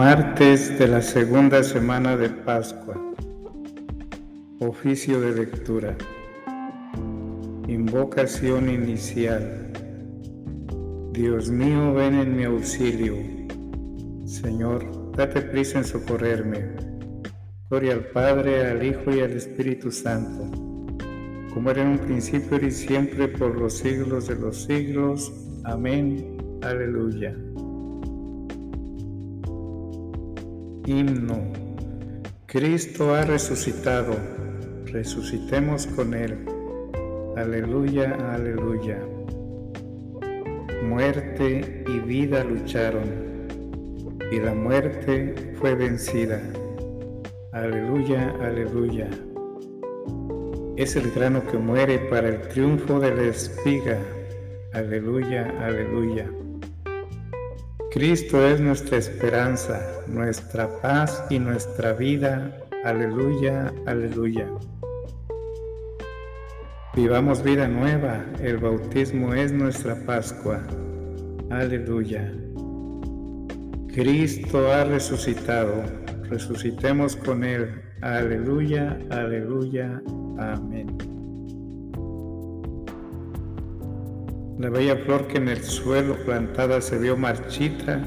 Martes de la segunda semana de Pascua. Oficio de lectura. Invocación inicial. Dios mío, ven en mi auxilio. Señor, date prisa en socorrerme. Gloria al Padre, al Hijo y al Espíritu Santo, como era en un principio y siempre por los siglos de los siglos. Amén. Aleluya. Himno. Cristo ha resucitado. Resucitemos con Él. Aleluya, aleluya. Muerte y vida lucharon, y la muerte fue vencida. Aleluya, aleluya. Es el grano que muere para el triunfo de la espiga. Aleluya, aleluya. Cristo es nuestra esperanza, nuestra paz y nuestra vida. Aleluya, aleluya. Vivamos vida nueva, el bautismo es nuestra Pascua. Aleluya. Cristo ha resucitado, resucitemos con Él. Aleluya, aleluya, amén. La bella flor que en el suelo plantada se vio marchita,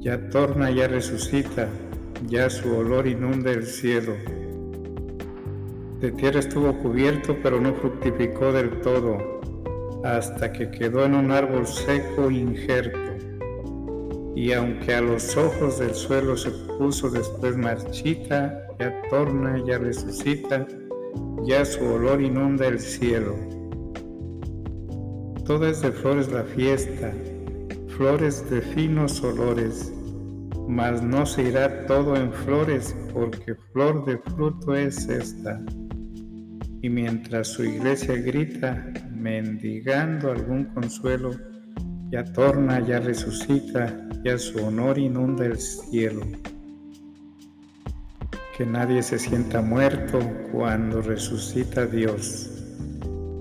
ya torna, ya resucita, ya su olor inunda el cielo. De tierra estuvo cubierto, pero no fructificó del todo, hasta que quedó en un árbol seco injerto. Y aunque a los ojos del suelo se puso después marchita, ya torna, ya resucita, ya su olor inunda el cielo. Toda es de flores la fiesta, flores de finos olores, mas no se irá todo en flores, porque flor de fruto es esta. Y mientras su iglesia grita, mendigando algún consuelo, ya torna, ya resucita, ya su honor inunda el cielo. Que nadie se sienta muerto cuando resucita Dios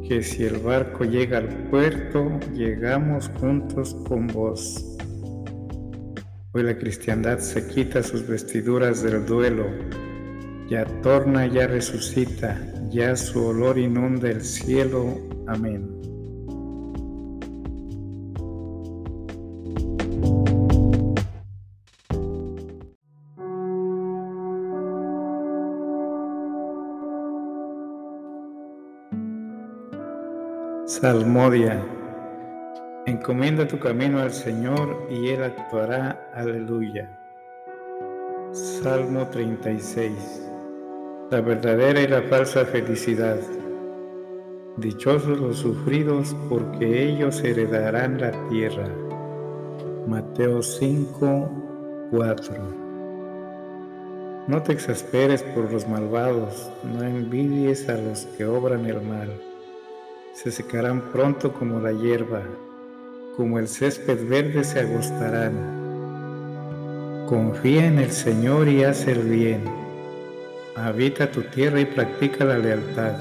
que si el barco llega al puerto, llegamos juntos con vos. Hoy la cristiandad se quita sus vestiduras del duelo, ya torna, ya resucita, ya su olor inunda el cielo. Amén. Salmodia. Encomienda tu camino al Señor y Él actuará. Aleluya. Salmo 36. La verdadera y la falsa felicidad. Dichosos los sufridos porque ellos heredarán la tierra. Mateo 5, 4. No te exasperes por los malvados, no envidies a los que obran el mal se secarán pronto como la hierba, como el césped verde se agostarán. Confía en el Señor y haz el bien. Habita tu tierra y practica la lealtad.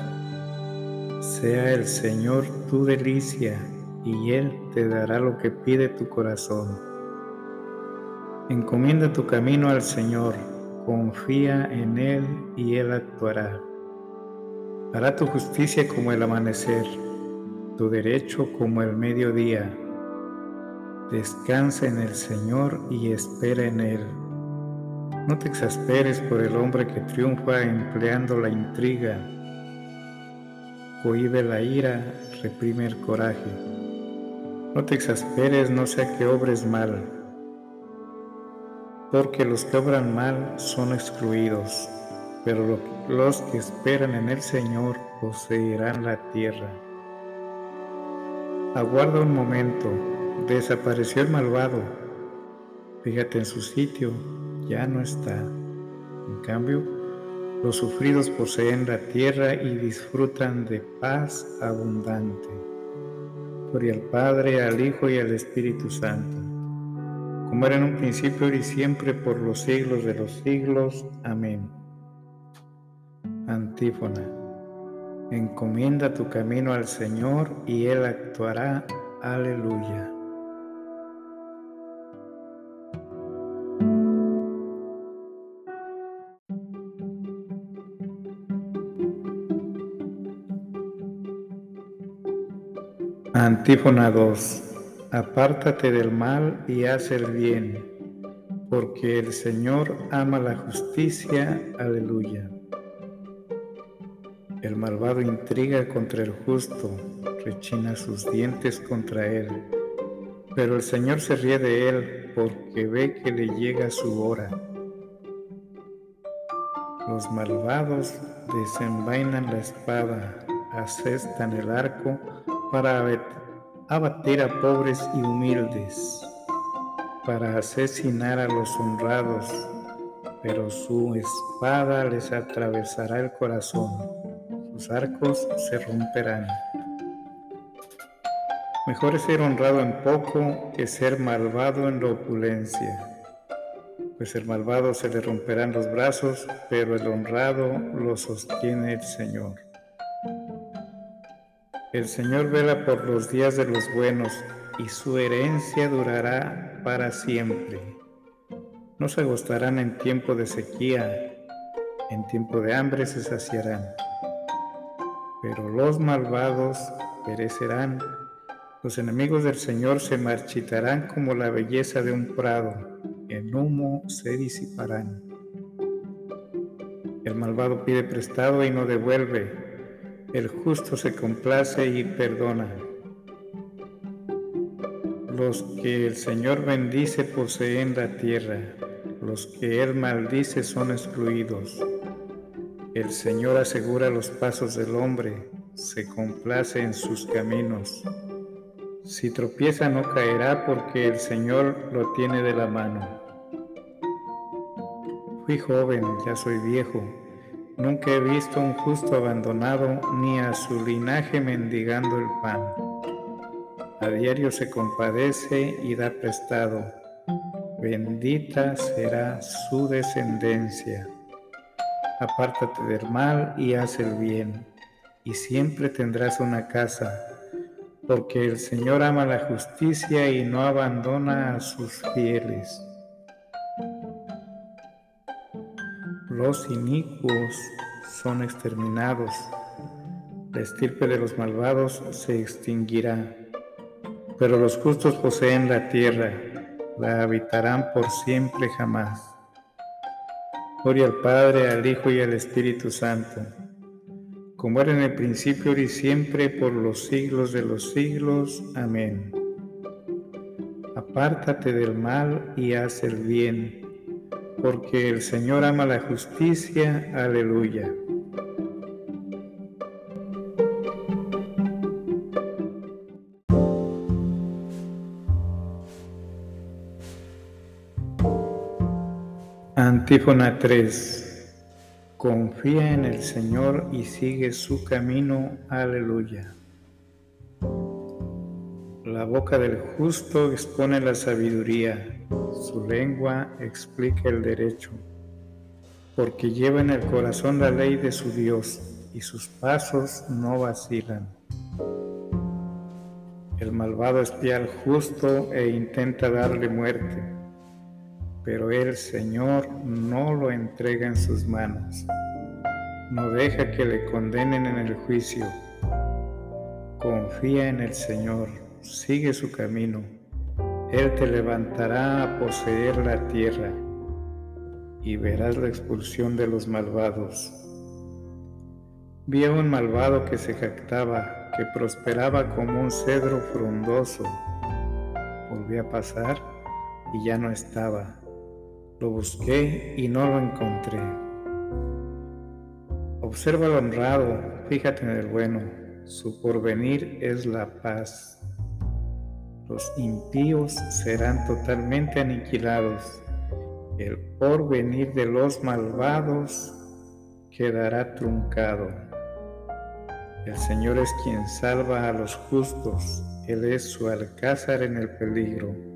Sea el Señor tu delicia y Él te dará lo que pide tu corazón. Encomienda tu camino al Señor, confía en Él y Él actuará. Hará tu justicia como el amanecer tu derecho como el mediodía. Descansa en el Señor y espera en Él. No te exasperes por el hombre que triunfa empleando la intriga. Cohibe la ira, reprime el coraje. No te exasperes, no sea que obres mal, porque los que obran mal son excluidos, pero los que esperan en el Señor poseerán la tierra. Aguarda un momento, desapareció el malvado. Fíjate en su sitio, ya no está. En cambio, los sufridos poseen la tierra y disfrutan de paz abundante. Gloria al Padre, al Hijo y al Espíritu Santo, como era en un principio y siempre por los siglos de los siglos. Amén. Antífona. Encomienda tu camino al Señor y Él actuará. Aleluya. Antífona 2. Apártate del mal y haz el bien, porque el Señor ama la justicia. Aleluya. El malvado intriga contra el justo, rechina sus dientes contra él. Pero el Señor se ríe de él porque ve que le llega su hora. Los malvados desenvainan la espada, asestan el arco para abatir a pobres y humildes, para asesinar a los honrados, pero su espada les atravesará el corazón, sus arcos se romperán. Mejor es ser honrado en poco que ser malvado en la opulencia pues el malvado se le romperán los brazos, pero el honrado lo sostiene el Señor. El Señor vela por los días de los buenos y su herencia durará para siempre. No se agostarán en tiempo de sequía, en tiempo de hambre se saciarán. Pero los malvados perecerán, los enemigos del Señor se marchitarán como la belleza de un prado en humo se disiparán. El malvado pide prestado y no devuelve, el justo se complace y perdona. Los que el Señor bendice poseen la tierra, los que Él maldice son excluidos. El Señor asegura los pasos del hombre, se complace en sus caminos. Si tropieza no caerá porque el Señor lo tiene de la mano. Fui joven, ya soy viejo. Nunca he visto un justo abandonado ni a su linaje mendigando el pan. A diario se compadece y da prestado. Bendita será su descendencia. Apártate del mal y haz el bien, y siempre tendrás una casa porque el Señor ama la justicia y no abandona a sus fieles. Los inicuos son exterminados, la estirpe de los malvados se extinguirá, pero los justos poseen la tierra, la habitarán por siempre jamás. Gloria al Padre, al Hijo y al Espíritu Santo como era en el principio y siempre, por los siglos de los siglos. Amén. Apártate del mal y haz el bien, porque el Señor ama la justicia. Aleluya. Antífona 3 Confía en el Señor y sigue su camino. Aleluya. La boca del justo expone la sabiduría, su lengua explica el derecho, porque lleva en el corazón la ley de su Dios y sus pasos no vacilan. El malvado espía al justo e intenta darle muerte pero el Señor no lo entrega en sus manos. No deja que le condenen en el juicio. Confía en el Señor, sigue su camino. Él te levantará a poseer la tierra y verás la expulsión de los malvados. Vi a un malvado que se jactaba, que prosperaba como un cedro frondoso. Volví a pasar y ya no estaba lo busqué y no lo encontré. Observa al honrado, fíjate en el bueno, su porvenir es la paz. Los impíos serán totalmente aniquilados. El porvenir de los malvados quedará truncado. El Señor es quien salva a los justos, Él es su alcázar en el peligro.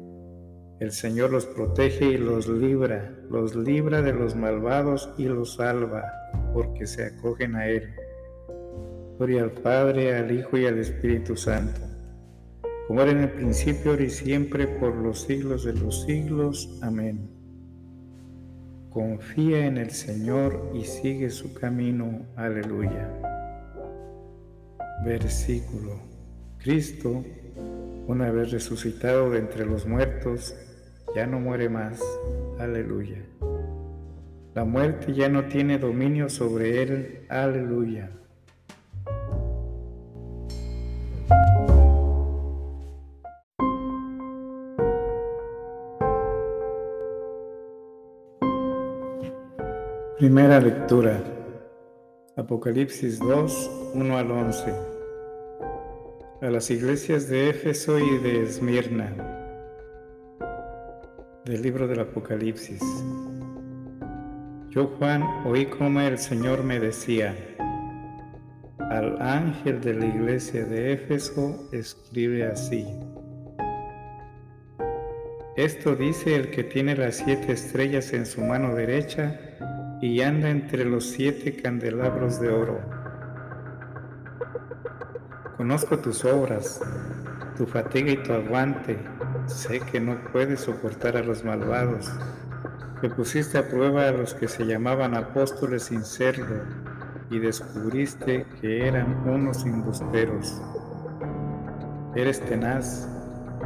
El Señor los protege y los libra, los libra de los malvados y los salva, porque se acogen a Él. Gloria al Padre, al Hijo y al Espíritu Santo, como era en el principio, ahora y siempre, por los siglos de los siglos. Amén. Confía en el Señor y sigue su camino. Aleluya. Versículo Cristo, una vez resucitado de entre los muertos, ya no muere más. Aleluya. La muerte ya no tiene dominio sobre él. Aleluya. Primera lectura. Apocalipsis 2, 1 al 11. A las iglesias de Éfeso y de Esmirna. Del libro del Apocalipsis. Yo, Juan, oí como el Señor me decía, al ángel de la iglesia de Éfeso escribe así. Esto dice el que tiene las siete estrellas en su mano derecha y anda entre los siete candelabros de oro. Conozco tus obras, tu fatiga y tu aguante. Sé que no puedes soportar a los malvados, que pusiste a prueba a los que se llamaban apóstoles sin serlo y descubriste que eran unos embusteros. Eres tenaz,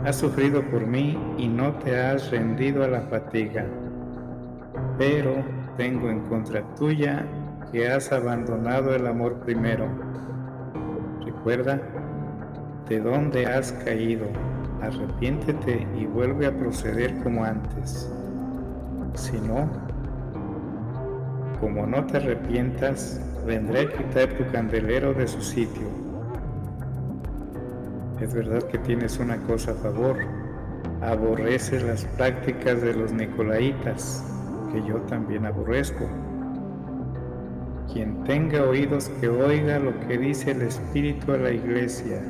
has sufrido por mí y no te has rendido a la fatiga. Pero tengo en contra tuya que has abandonado el amor primero. Recuerda de dónde has caído, arrepiéntete y vuelve a proceder como antes. Si no, como no te arrepientas, vendré a quitar tu candelero de su sitio. Es verdad que tienes una cosa a favor, aborreces las prácticas de los nicolaitas yo también aborrezco. Quien tenga oídos que oiga lo que dice el Espíritu a la iglesia.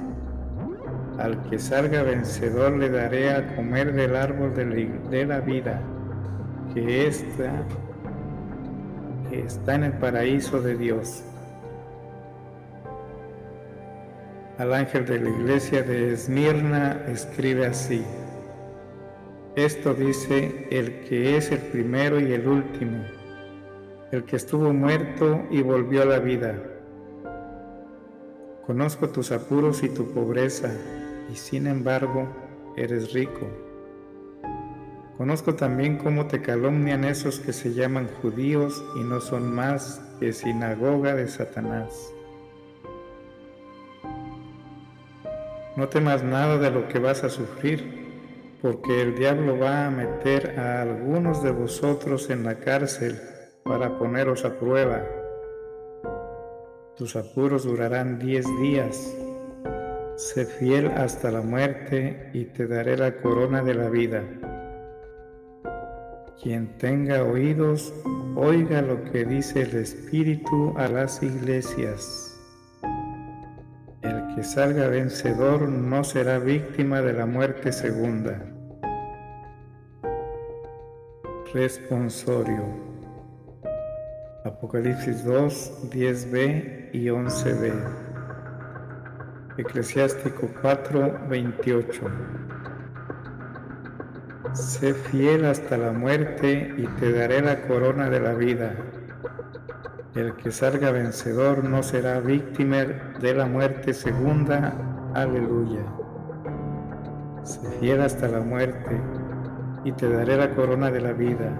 Al que salga vencedor le daré a comer del árbol de la, vida, que está, que está en el paraíso de Dios. Al ángel de la iglesia de Esmirna escribe así. Esto dice el que es el primero y el último, el que estuvo muerto y volvió a la vida. Conozco tus apuros y tu pobreza, y sin embargo eres rico. Conozco también cómo te calumnian esos que se llaman judíos y no son más que sinagoga de Satanás. No temas nada de lo que vas a sufrir porque el diablo va a meter a algunos de vosotros en la cárcel para poneros a prueba. Tus apuros durarán diez días. Sé fiel hasta la muerte y te daré la corona de la vida. Quien tenga oídos, oiga lo que dice el Espíritu a las iglesias El que salga vencedor no será víctima de la muerte segunda. Responsorio. Apocalipsis 2, 10b y 11b. Eclesiástico 4, 28. Sé fiel hasta la muerte y te daré la corona de la vida. El que salga vencedor no será víctima de la muerte segunda. Aleluya. Sé fiel hasta la muerte y te daré la corona de la vida.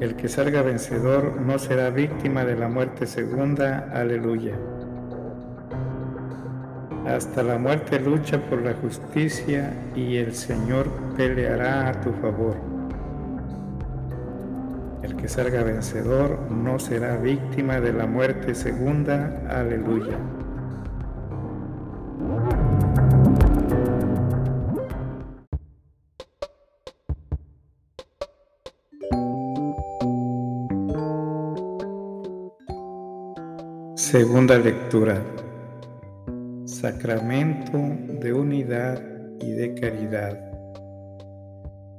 El que salga vencedor no será víctima de la muerte segunda. Aleluya. Hasta la muerte lucha por la justicia y el Señor peleará a tu favor. El que salga vencedor no será víctima de la muerte segunda. Aleluya. Segunda lectura. Sacramento de unidad y de caridad.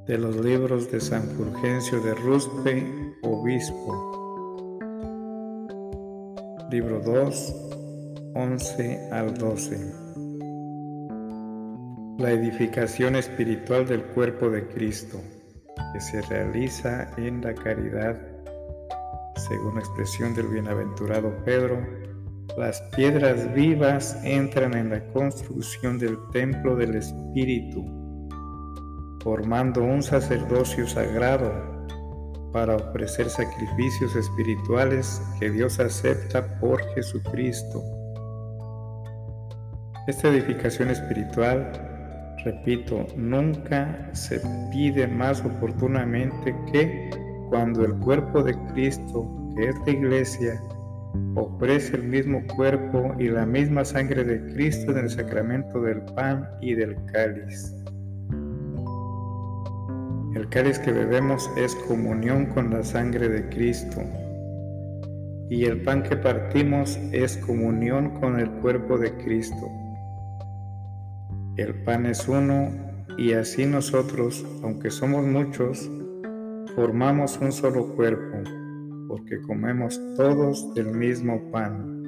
De los libros de San Fulgencio de Ruspe, obispo. Libro 2, 11 al 12. La edificación espiritual del cuerpo de Cristo, que se realiza en la caridad según la expresión del bienaventurado Pedro, las piedras vivas entran en la construcción del templo del Espíritu, formando un sacerdocio sagrado para ofrecer sacrificios espirituales que Dios acepta por Jesucristo. Esta edificación espiritual, repito, nunca se pide más oportunamente que cuando el cuerpo de Cristo, que es la iglesia, ofrece el mismo cuerpo y la misma sangre de Cristo en el sacramento del pan y del cáliz. El cáliz que bebemos es comunión con la sangre de Cristo y el pan que partimos es comunión con el cuerpo de Cristo. El pan es uno y así nosotros, aunque somos muchos, formamos un solo cuerpo porque comemos todos del mismo pan.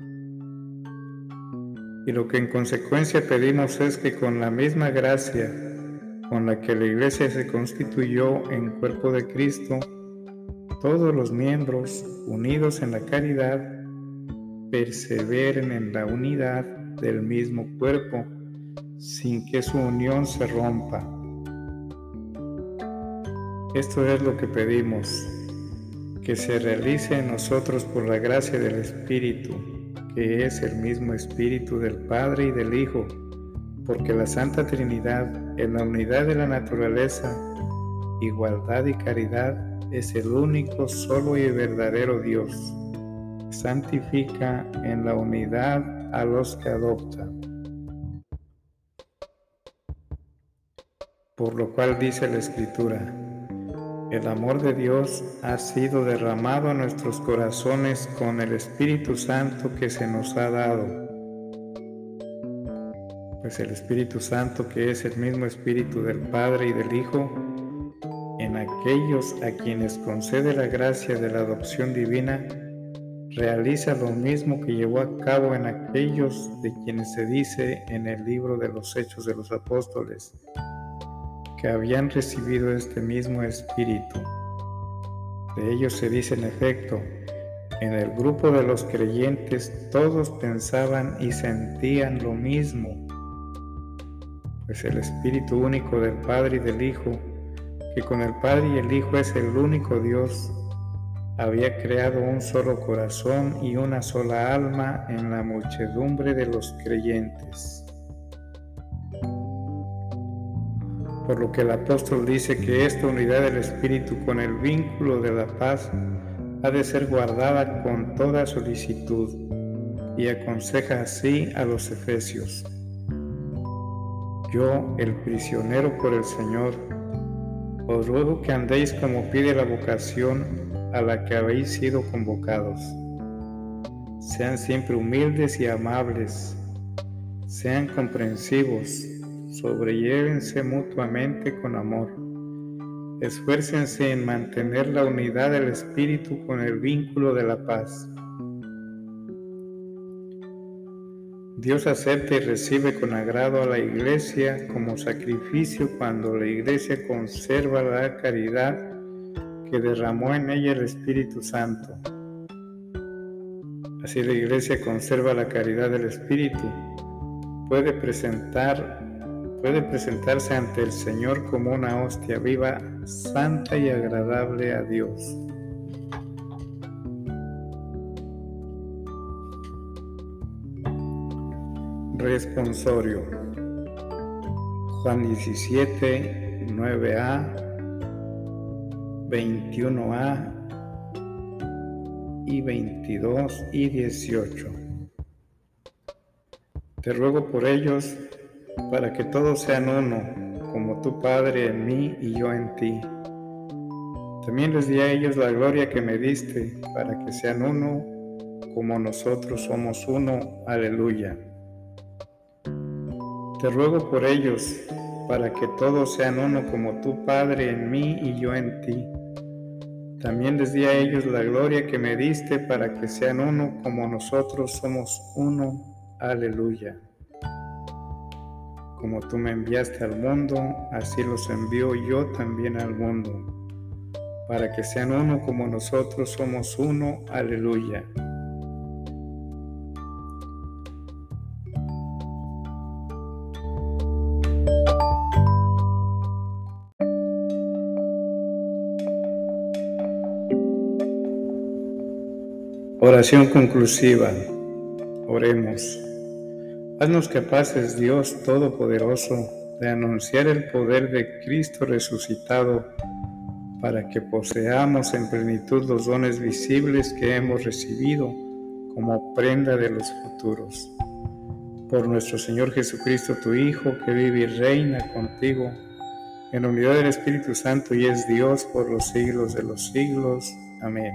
Y lo que en consecuencia pedimos es que con la misma gracia con la que la iglesia se constituyó en cuerpo de Cristo, todos los miembros unidos en la caridad perseveren en la unidad del mismo cuerpo sin que su unión se rompa. Esto es lo que pedimos, que se realice en nosotros por la gracia del Espíritu, que es el mismo Espíritu del Padre y del Hijo, porque la Santa Trinidad, en la unidad de la naturaleza, igualdad y caridad, es el único, solo y verdadero Dios. Santifica en la unidad a los que adopta. Por lo cual dice la Escritura, el amor de Dios ha sido derramado a nuestros corazones con el Espíritu Santo que se nos ha dado. Pues el Espíritu Santo, que es el mismo Espíritu del Padre y del Hijo, en aquellos a quienes concede la gracia de la adopción divina, realiza lo mismo que llevó a cabo en aquellos de quienes se dice en el libro de los Hechos de los Apóstoles que habían recibido este mismo espíritu. De ellos se dice en efecto, en el grupo de los creyentes todos pensaban y sentían lo mismo, pues el Espíritu único del Padre y del Hijo, que con el Padre y el Hijo es el único Dios, había creado un solo corazón y una sola alma en la muchedumbre de los creyentes. Por lo que el apóstol dice que esta unidad del Espíritu con el vínculo de la paz ha de ser guardada con toda solicitud y aconseja así a los efesios. Yo, el prisionero por el Señor, os ruego que andéis como pide la vocación a la que habéis sido convocados. Sean siempre humildes y amables, sean comprensivos, sobrellévense mutuamente con amor. Esfuércense en mantener la unidad del Espíritu con el vínculo de la paz. Dios acepta y recibe con agrado a la iglesia como sacrificio cuando la iglesia conserva la caridad que derramó en ella el Espíritu Santo. Así la iglesia conserva la caridad del Espíritu, puede presentar puede presentarse ante el Señor como una hostia viva, santa y agradable a Dios. Responsorio. Juan 17, 9a, 21a y 22 y 18. Te ruego por ellos para que todos sean uno, como tu Padre en mí y yo en ti. También les di a ellos la gloria que me diste, para que sean uno, como nosotros somos uno. Aleluya. Te ruego por ellos, para que todos sean uno, como tu Padre en mí y yo en ti. También les di a ellos la gloria que me diste, para que sean uno, como nosotros somos uno. Aleluya. Como tú me enviaste al mundo, así los envío yo también al mundo, para que sean uno como nosotros somos uno. Aleluya. Oración conclusiva. Oremos. Haznos capaces, Dios Todopoderoso, de anunciar el poder de Cristo resucitado para que poseamos en plenitud los dones visibles que hemos recibido como prenda de los futuros. Por nuestro Señor Jesucristo, tu Hijo, que vive y reina contigo en unidad del Espíritu Santo y es Dios por los siglos de los siglos. Amén.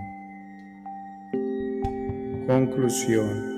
Conclusión.